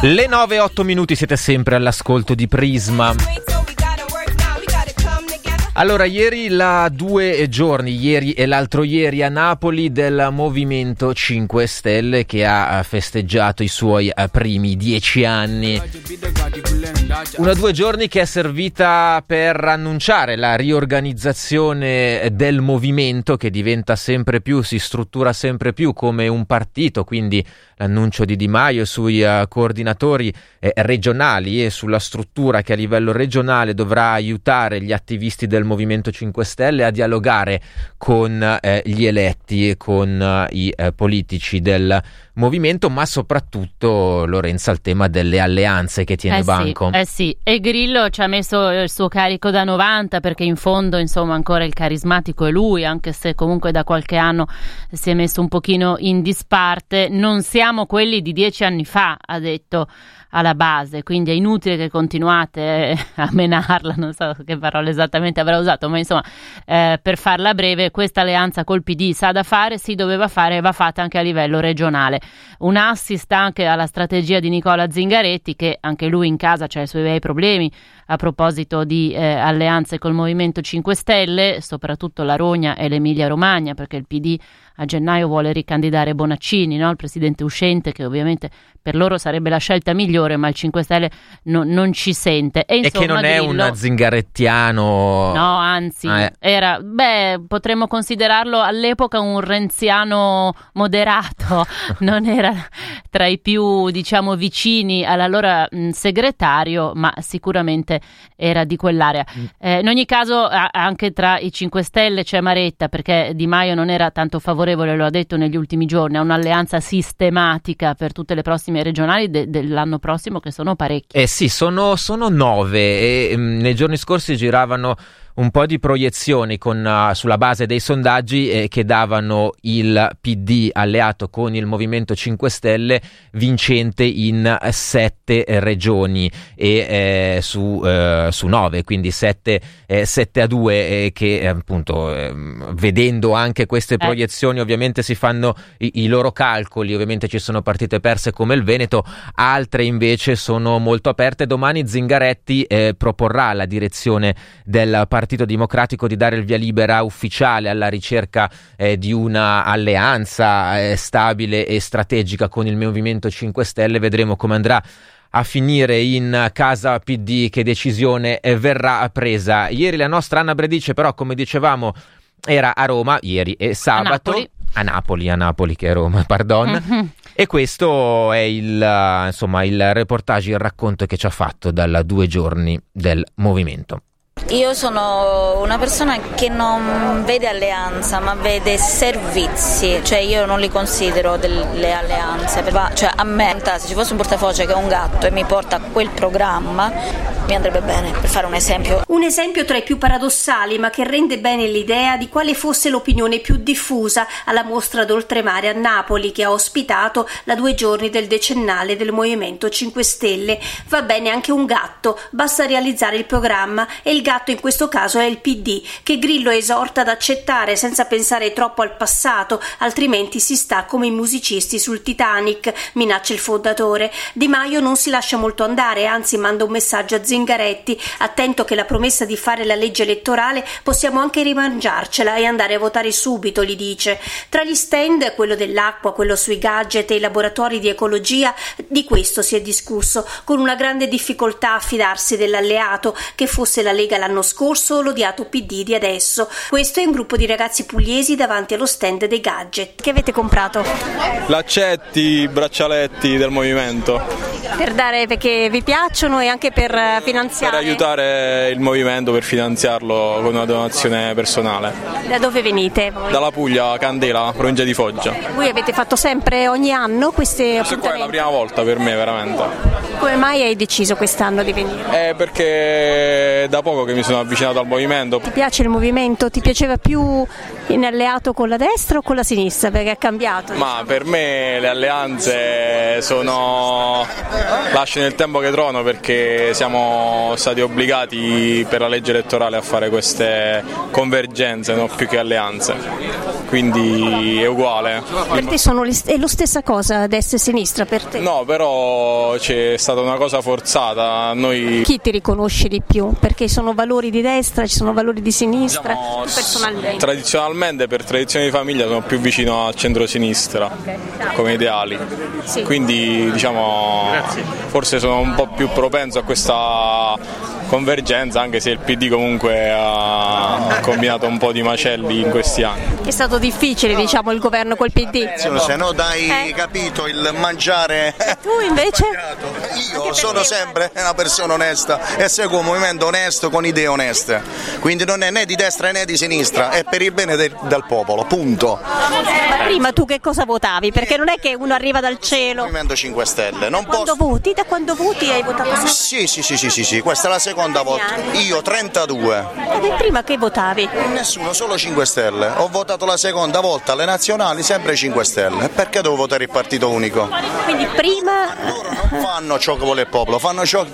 Le 9 e 8 minuti siete sempre all'ascolto di Prisma. Allora, ieri la due giorni, ieri e l'altro ieri a Napoli del Movimento 5 Stelle che ha festeggiato i suoi eh, primi dieci anni. Una due giorni che è servita per annunciare la riorganizzazione del movimento che diventa sempre più, si struttura sempre più come un partito, quindi l'annuncio di Di Maio sui uh, coordinatori eh, regionali e sulla struttura che a livello regionale dovrà aiutare gli attivisti del Movimento 5 Stelle a dialogare con eh, gli eletti e con uh, i eh, politici del movimento, ma soprattutto Lorenza al tema delle alleanze che tiene eh banco. Sì, eh sì, e Grillo ci ha messo il suo carico da 90 perché in fondo insomma ancora il carismatico è lui, anche se comunque da qualche anno si è messo un pochino in disparte. Non siamo quelli di dieci anni fa, ha detto alla base, quindi è inutile che continuate a menarla, non so che parole esattamente avrà usato, ma insomma eh, per farla breve questa alleanza col PD sa da fare, si doveva fare e va fatta anche a livello regionale. Un assist anche alla strategia di Nicola Zingaretti che anche lui in casa ha i suoi bei problemi a proposito di eh, alleanze col Movimento 5 Stelle, soprattutto la Rogna e l'Emilia Romagna, perché il PD a gennaio vuole ricandidare Bonaccini, no? il presidente uscente, che ovviamente per loro sarebbe la scelta migliore, ma il 5 Stelle no, non ci sente. E, insomma, e che non Grillo, è un zingarettiano. No, anzi, ah, eh. era, beh, potremmo considerarlo all'epoca un renziano moderato, non era tra i più, diciamo, vicini all'allora mh, segretario, ma sicuramente era di quell'area. Mm. Eh, in ogni caso, a, anche tra i 5 Stelle c'è Maretta, perché Di Maio non era tanto favorevole lo ha detto negli ultimi giorni, a un'alleanza sistematica per tutte le prossime regionali de- dell'anno prossimo, che sono parecchie. Eh sì, sono, sono nove e mh, mm, nei giorni scorsi giravano un po' di proiezioni con, uh, sulla base dei sondaggi eh, che davano il PD alleato con il Movimento 5 Stelle vincente in sette eh, regioni e eh, su, eh, su, nove, quindi 7, 7 eh, a 2 eh, che appunto ehm, vedendo anche queste proiezioni ovviamente si fanno i, i, loro calcoli, ovviamente ci sono partite perse come il Veneto, altre invece sono molto aperte. Domani Zingaretti proporrà la direzione del partito Partito Democratico di dare il via libera ufficiale alla ricerca eh, di una alleanza eh, stabile e strategica con il Movimento 5 Stelle. Vedremo come andrà a finire in casa PD, che decisione eh, verrà presa. Ieri la nostra Anna Bredice, però, come dicevamo, era a Roma, ieri e sabato. A Napoli. A Napoli, a Napoli che è Roma, pardon. Mm-hmm. E questo è il, insomma, il reportage, il racconto che ci ha fatto dalla due giorni del movimento. Io sono una persona che non vede alleanza ma vede servizi, cioè io non li considero delle alleanze, cioè a me se ci fosse un portafoce che è un gatto e mi porta a quel programma mi andrebbe bene, per fare un esempio. Un esempio tra i più paradossali ma che rende bene l'idea di quale fosse l'opinione più diffusa alla mostra d'oltremare a Napoli che ha ospitato la due giorni del decennale del Movimento 5 Stelle. Va bene anche un gatto, basta realizzare il programma e il gatto in questo caso è il PD, che Grillo esorta ad accettare senza pensare troppo al passato, altrimenti si sta come i musicisti sul Titanic, minaccia il fondatore. Di Maio non si lascia molto andare, anzi manda un messaggio a Zingaretti, attento che la promessa di fare la legge elettorale possiamo anche rimangiarcela e andare a votare subito, gli dice. Tra gli stand, quello dell'acqua, quello sui gadget e i laboratori di ecologia, di questo si è discusso, con una grande difficoltà a fidarsi dell'alleato, che fosse la Lega l'anno scorso l'odiato PD di adesso. Questo è un gruppo di ragazzi pugliesi davanti allo stand dei gadget. Che avete comprato? Laccetti, braccialetti del movimento. Per dare perché vi piacciono e anche per eh, finanziare? Per aiutare il movimento, per finanziarlo con una donazione personale. Da dove venite? Voi? Dalla Puglia, Candela, provincia di Foggia. Voi avete fatto sempre ogni anno queste Questa qua è la prima volta per me veramente. Come mai hai deciso quest'anno di venire? Eh, perché da poco che mi sono avvicinato al movimento. Ti piace il movimento? Ti piaceva più in alleato con la destra o con la sinistra? Perché è cambiato. Ma per me le alleanze sono lasciano il tempo che trono perché siamo stati obbligati per la legge elettorale a fare queste convergenze, no? più che alleanze. quindi è uguale. Per te sono le, è lo stessa cosa destra e sinistra per te? No, però c'è stata una cosa forzata. Noi... Chi ti riconosci di più? Perché sono valori di destra, ci sono valori di sinistra? Diciamo, personalmente? Tradizionalmente, per tradizione di famiglia, sono più vicino al centro-sinistra come ideali. Sì. Quindi diciamo, forse sono un po' più propenso a questa convergenza, anche se il PD comunque ha combinato un po' di macelli in questi anni. È stato difficile, diciamo, il governo col PD. Se no dai, eh. capito, il mangiare. E tu invece? Io sono sempre una persona onesta e seguo un movimento onesto con idee oneste. Quindi non è né di destra né di sinistra, è per il bene del, del popolo, punto. Ma prima tu che cosa votavi? Perché non è che uno arriva dal cielo. Movimento 5 Stelle. Non da quando posso... voti? Da quando voti hai votato? Sì, sì, sì, sì, sì, sì. questa è la seconda volta. Io 32. E prima che votavi? Nessuno, solo 5 Stelle. Ho votato la seconda volta alle nazionali, sempre 5 Stelle. Perché devo votare il partito unico? Quindi prima. Loro non fanno ciò che vuole il popolo, fanno ciò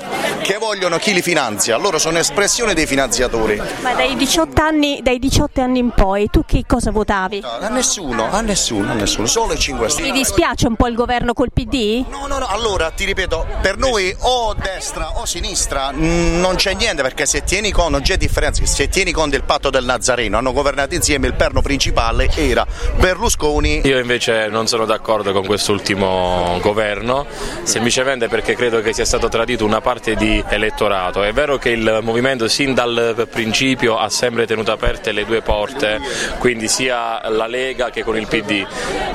che vogliono chi li finanzia. Loro sono espressione dei finanziatori. Ma dai 18 anni, dai 18 anni in poi, tu che cosa votavi? A nessuno, a nessuno, a nessuno, solo i 5 Stelle. Ti dispiace un po' il governo col PD? No, no, no, allora ti ripeto, per noi o destra o sinistra non c'è niente perché se tieni conto, non c'è differenza, se tieni conto del patto del Nazareno, hanno governato insieme, il perno principale era Berlusconi. Io invece non sono d'accordo con quest'ultimo governo, semplicemente perché credo che sia stato tradito una parte di elettorato. È vero che il movimento sin dal principio ha sempre tenuto aperte le due porte, quindi sia la Lega che con il PD,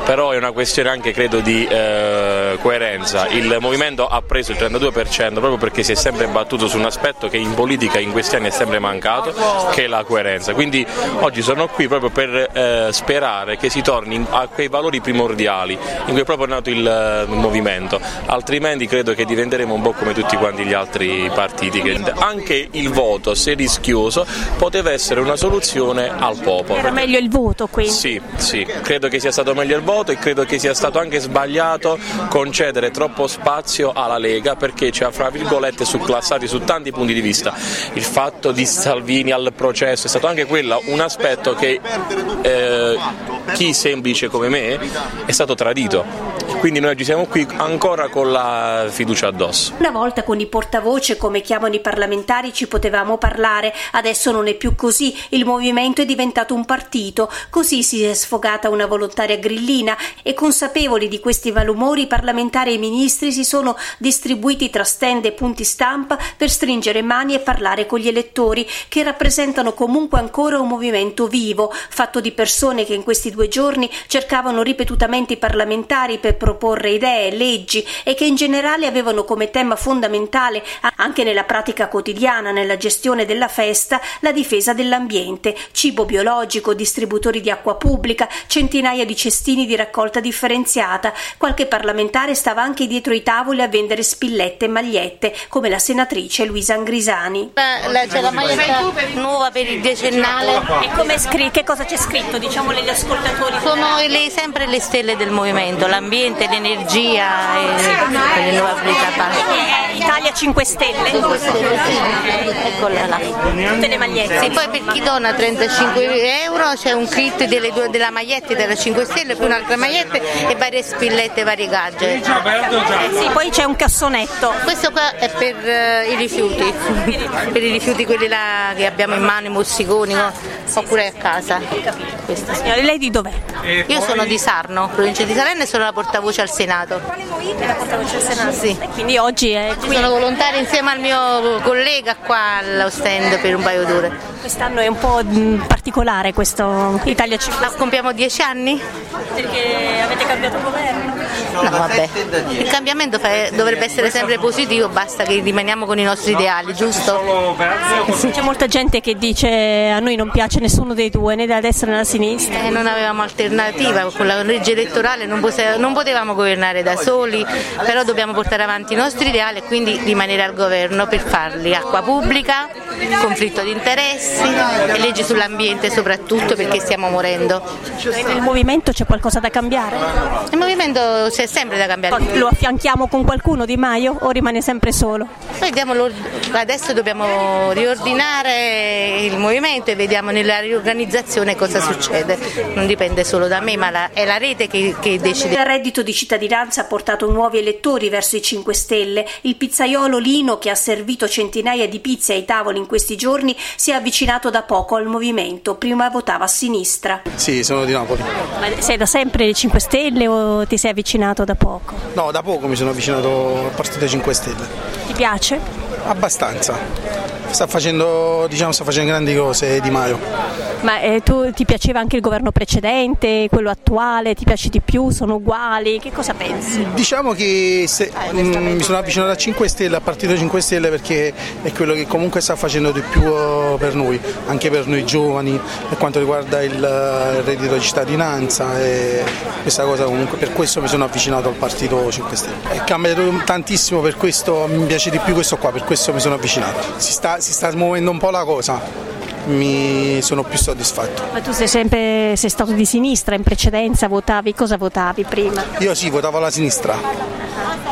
però è una questione anche credo di eh, coerenza. Il movimento ha preso il 32% proprio perché si è sempre battuto su un aspetto che in politica in questi anni è sempre mancato, che è la coerenza. Quindi oggi sono qui proprio per eh, sperare che si torni a quei valori primordiali in cui è proprio nato il, eh, movimento, altrimenti credo che diventeremo un po' come tutti quanti gli altri partiti. Anche il voto, se rischioso, poteva essere una soluzione al popolo. Era meglio il voto quindi? Sì, sì, credo che sia stato meglio il voto e credo che sia stato anche sbagliato concedere troppo spazio alla Lega perché ci ha fra virgolette succlassati su tanti punti di vista. Il fatto di Salvini al processo è stato anche quello un aspetto che eh, chi semplice come me è stato tradito quindi noi oggi siamo qui ancora con la fiducia addosso. Una volta con i portavoce, come chiamano i parlamentari, ci potevamo parlare, adesso non è più così, il movimento è diventato un partito, così si è sfogata una volontaria grillina. E consapevoli di questi malumori i parlamentari e i ministri si sono distribuiti tra stand e punti stampa per stringere mani e parlare con gli elettori che rappresentano comunque ancora un movimento vivo, fatto di persone che in questi due giorni cercavano ripetutamente i parlamentari per proporre idee, leggi e che in generale avevano come tema fondamentale, anche nella pratica quotidiana, nella gestione della festa, la difesa dell'ambiente, cibo biologico, distributori di acqua pubblica, centinaia di cestini di raccolta differenziata. Qualche parlamentare stava anche dietro i tavoli a vendere spillette e magliette, come la senatrice Luisa Angrisani. La, c'è la maglietta nuova per il decennale. E come scri- che cosa c'è scritto, diciamo, agli ascoltatori? Sono le, sempre le stelle del movimento, l'ambiente sicuramente l'energia e le rinnovabilità. Italia 5 Stelle. 5 Stelle, sì. Eccola là. Tutte le magliette. Sì, poi per chi dona 35 euro c'è un kit delle due, della maglietta della 5 Stelle, più un'altra maglietta e varie spillette, vari gadget. Eh sì, poi c'è un cassonetto. Questo qua è per uh, i rifiuti, per i rifiuti quelli là che abbiamo in mano, i mozziconi, oppure a casa. Questo, sì. Lei di dov'è? Io sono di Sarno, provincia di Salerno e sono la portavoce al Senato. La portavoce al Senato? Sì. E quindi oggi è qui. Sono volontaria insieme al mio collega qua allo stand per un paio d'ore. Quest'anno è un po' particolare questo Italia 5 Ma compiamo dieci anni? Perché avete cambiato governo? No, vabbè. Il cambiamento dovrebbe essere sempre positivo, basta che rimaniamo con i nostri ideali, giusto? C'è molta gente che dice a noi non piace nessuno dei due, né della destra né della sinistra. Eh, non avevamo alternativa, con la legge elettorale non, non potevamo governare da soli, però dobbiamo portare avanti i nostri ideali e quindi rimanere al governo per farli acqua pubblica, conflitto di interessi e leggi sull'ambiente soprattutto perché stiamo morendo. Nel movimento c'è qualcosa da cambiare? Il movimento c'è sempre da cambiare. Lo affianchiamo con qualcuno di Maio o rimane sempre solo? adesso dobbiamo riordinare il movimento e vediamo nella riorganizzazione cosa succede. Non dipende solo da me, ma la, è la rete che, che decide. Il reddito di cittadinanza ha portato nuovi elettori verso i 5 Stelle. Il pizzaiolo Lino, che ha servito centinaia di pizze ai tavoli in questi giorni, si è avvicinato da poco al movimento. Prima votava a sinistra. Sì, sono di Napoli. Ma sei da sempre ai 5 Stelle o ti sei avvicinato da poco? No, da poco mi sono avvicinato al Partito 5 Stelle. Ti piace? Abbastanza. Sta facendo, diciamo, sta facendo grandi cose Di Maio. Ma eh, tu ti piaceva anche il governo precedente, quello attuale, ti piace di più, sono uguali? Che cosa pensi? Diciamo che se, mh, mm, mi sono avvicinato a 5 Stelle, al Partito 5 Stelle perché è quello che comunque sta facendo di più uh, per noi, anche per noi giovani, per quanto riguarda il, il reddito di cittadinanza e questa cosa comunque per questo mi sono avvicinato al Partito 5 Stelle. È cambiato tantissimo, per questo mi piace di più questo qua, per questo mi sono avvicinato. Si sta, si sta smuovendo un po' la cosa mi sono più soddisfatto. Ma tu sei sempre sei stato di sinistra, in precedenza votavi, cosa votavi prima? Io sì, votavo alla sinistra,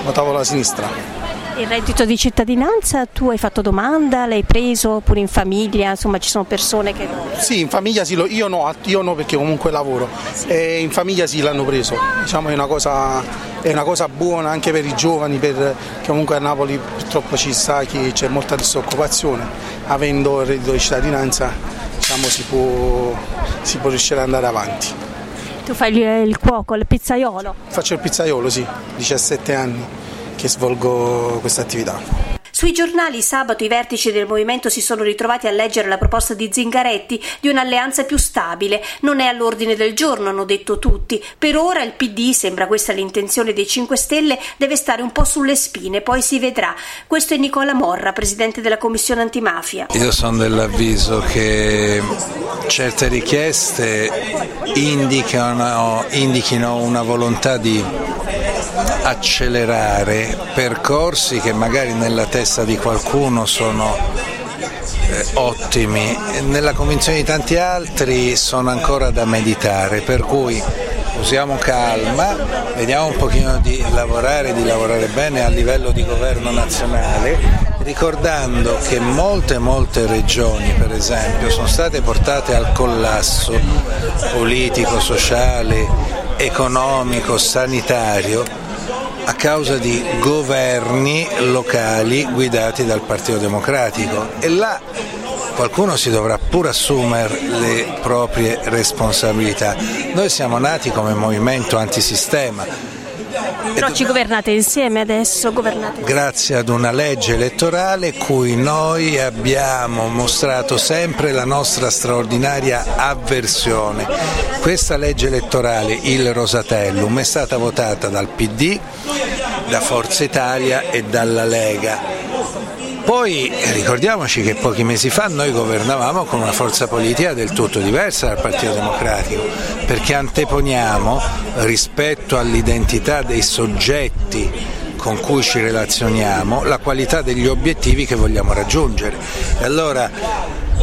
votavo alla sinistra. Il reddito di cittadinanza, tu hai fatto domanda, l'hai preso oppure in famiglia, insomma ci sono persone che... Sì, in famiglia sì, io no, io no perché comunque lavoro, sì. e in famiglia sì l'hanno preso, diciamo è una, cosa, è una cosa buona anche per i giovani, perché comunque a Napoli purtroppo ci sta che c'è molta disoccupazione, avendo il reddito di cittadinanza diciamo, si, può, si può riuscire ad andare avanti. Tu fai il cuoco, il pizzaiolo? Faccio il pizzaiolo, sì, 17 anni che svolgo questa attività. Sui giornali sabato i vertici del movimento si sono ritrovati a leggere la proposta di Zingaretti di un'alleanza più stabile. Non è all'ordine del giorno, hanno detto tutti. Per ora il PD, sembra questa l'intenzione dei 5 Stelle, deve stare un po' sulle spine, poi si vedrà. Questo è Nicola Morra, presidente della Commissione antimafia. Io sono dell'avviso che certe richieste indicano, indichino una volontà di accelerare percorsi che magari nella testa di qualcuno sono eh, ottimi, nella convinzione di tanti altri sono ancora da meditare, per cui usiamo calma, vediamo un pochino di lavorare, di lavorare bene a livello di governo nazionale, ricordando che molte molte regioni per esempio sono state portate al collasso politico, sociale, economico, sanitario a causa di governi locali guidati dal Partito Democratico e là qualcuno si dovrà pur assumere le proprie responsabilità. Noi siamo nati come movimento antisistema, però ci governate insieme adesso? Governate Grazie ad una legge elettorale cui noi abbiamo mostrato sempre la nostra straordinaria avversione. Questa legge elettorale, il Rosatellum, è stata votata dal PD, da Forza Italia e dalla Lega poi ricordiamoci che pochi mesi fa noi governavamo con una forza politica del tutto diversa dal Partito Democratico, perché anteponiamo rispetto all'identità dei soggetti con cui ci relazioniamo la qualità degli obiettivi che vogliamo raggiungere. E allora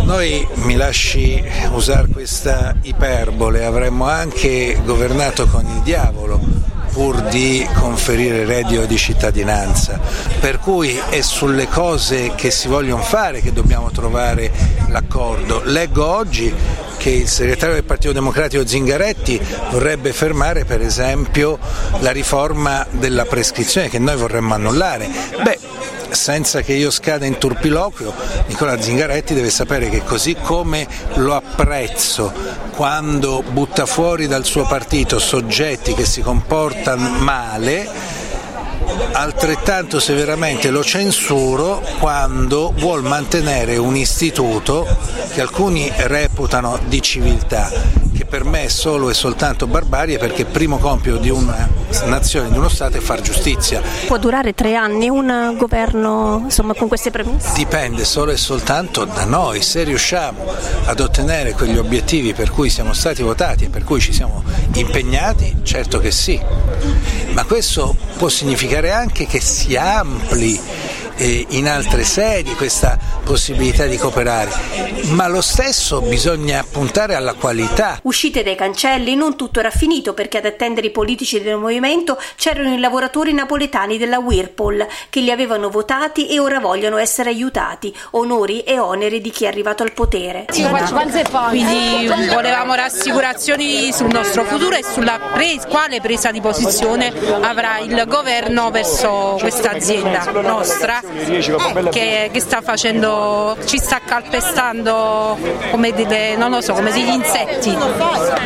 noi mi lasci usare questa iperbole, avremmo anche governato con il diavolo pur di conferire reddito di cittadinanza. Per cui è sulle cose che si vogliono fare che dobbiamo trovare l'accordo. Leggo oggi che il segretario del Partito Democratico Zingaretti vorrebbe fermare per esempio la riforma della prescrizione che noi vorremmo annullare. Beh, senza che io scada in turpiloquio, Nicola Zingaretti deve sapere che così come lo apprezzo quando butta fuori dal suo partito soggetti che si comportano male, altrettanto severamente lo censuro quando vuol mantenere un istituto che alcuni reputano di civiltà che per me è solo e soltanto barbarie perché il primo compito di una nazione, di uno Stato è far giustizia. Può durare tre anni un governo insomma, con queste premesse? Dipende solo e soltanto da noi, se riusciamo ad ottenere quegli obiettivi per cui siamo stati votati e per cui ci siamo impegnati, certo che sì, ma questo può significare anche che si ampli eh, in altre sedi questa possibilità di cooperare, ma lo stesso bisogna puntare alla qualità. Uscite dai cancelli, non tutto era finito perché ad attendere i politici del movimento c'erano i lavoratori napoletani della Whirlpool che li avevano votati e ora vogliono essere aiutati, onori e oneri di chi è arrivato al potere. Quindi volevamo rassicurazioni sul nostro futuro e sulla pre- quale presa di posizione avrà il governo verso questa azienda nostra che, che sta facendo, ci sta calpestando come delle, non lo so, come degli insetti.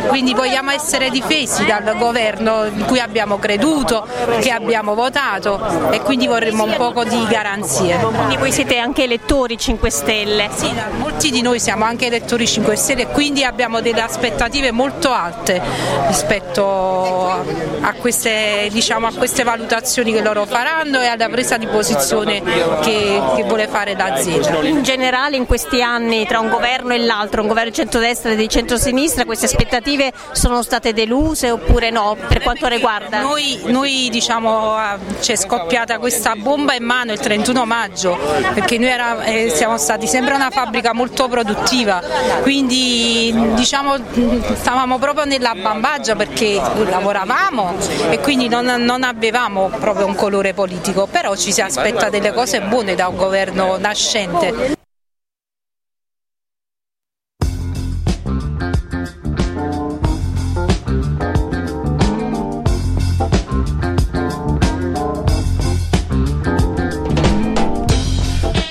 Quindi vogliamo essere difesi dal governo in cui abbiamo creduto, che abbiamo votato e quindi vorremmo un poco di garanzie. Quindi voi siete anche elettori 5 Stelle? Sì, molti di noi siamo anche elettori 5 Stelle e quindi abbiamo delle aspettative molto alte rispetto a queste, diciamo, a queste valutazioni che loro faranno e alla presa di posizione che, che vuole fare l'azienda. In generale in questi anni tra un governo e l'altro, un governo di centrodestra e di centrosinistra, queste aspettative sono state deluse oppure no per quanto riguarda? Noi, noi diciamo ci è scoppiata questa bomba in mano il 31 maggio perché noi era, eh, siamo stati sempre una fabbrica molto produttiva, quindi diciamo stavamo proprio nella bambagia perché lavoravamo e quindi non, non avevamo proprio un colore politico, però ci si aspetta delle cose buone da un governo nascente.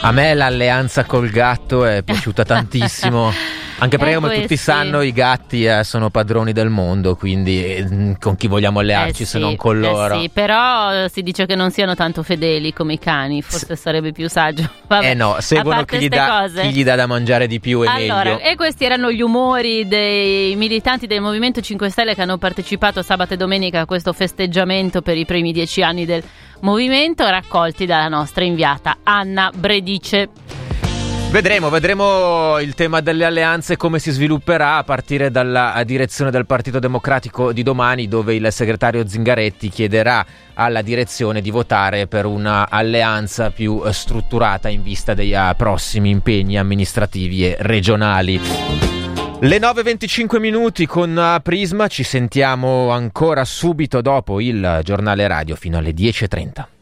A me l'alleanza col gatto è piaciuta tantissimo. Anche perché, eh, come tutti sì. sanno, i gatti eh, sono padroni del mondo, quindi eh, con chi vogliamo allearci eh se non con loro? Eh sì, però si dice che non siano tanto fedeli come i cani, forse S- sarebbe più saggio. Vabbè, eh no, seguono chi gli, dà, chi gli, dà, da mangiare di più e allora, meglio. E questi erano gli umori dei militanti del Movimento 5 Stelle che hanno partecipato sabato e domenica a questo festeggiamento per i primi dieci anni del movimento, raccolti dalla nostra inviata Anna Bredice. Vedremo, vedremo il tema delle alleanze come si svilupperà a partire dalla direzione del Partito Democratico di domani dove il segretario Zingaretti chiederà alla direzione di votare per un'alleanza più strutturata in vista dei uh, prossimi impegni amministrativi e regionali. Le 9.25 minuti con uh, Prisma, ci sentiamo ancora subito dopo il giornale radio fino alle 10.30.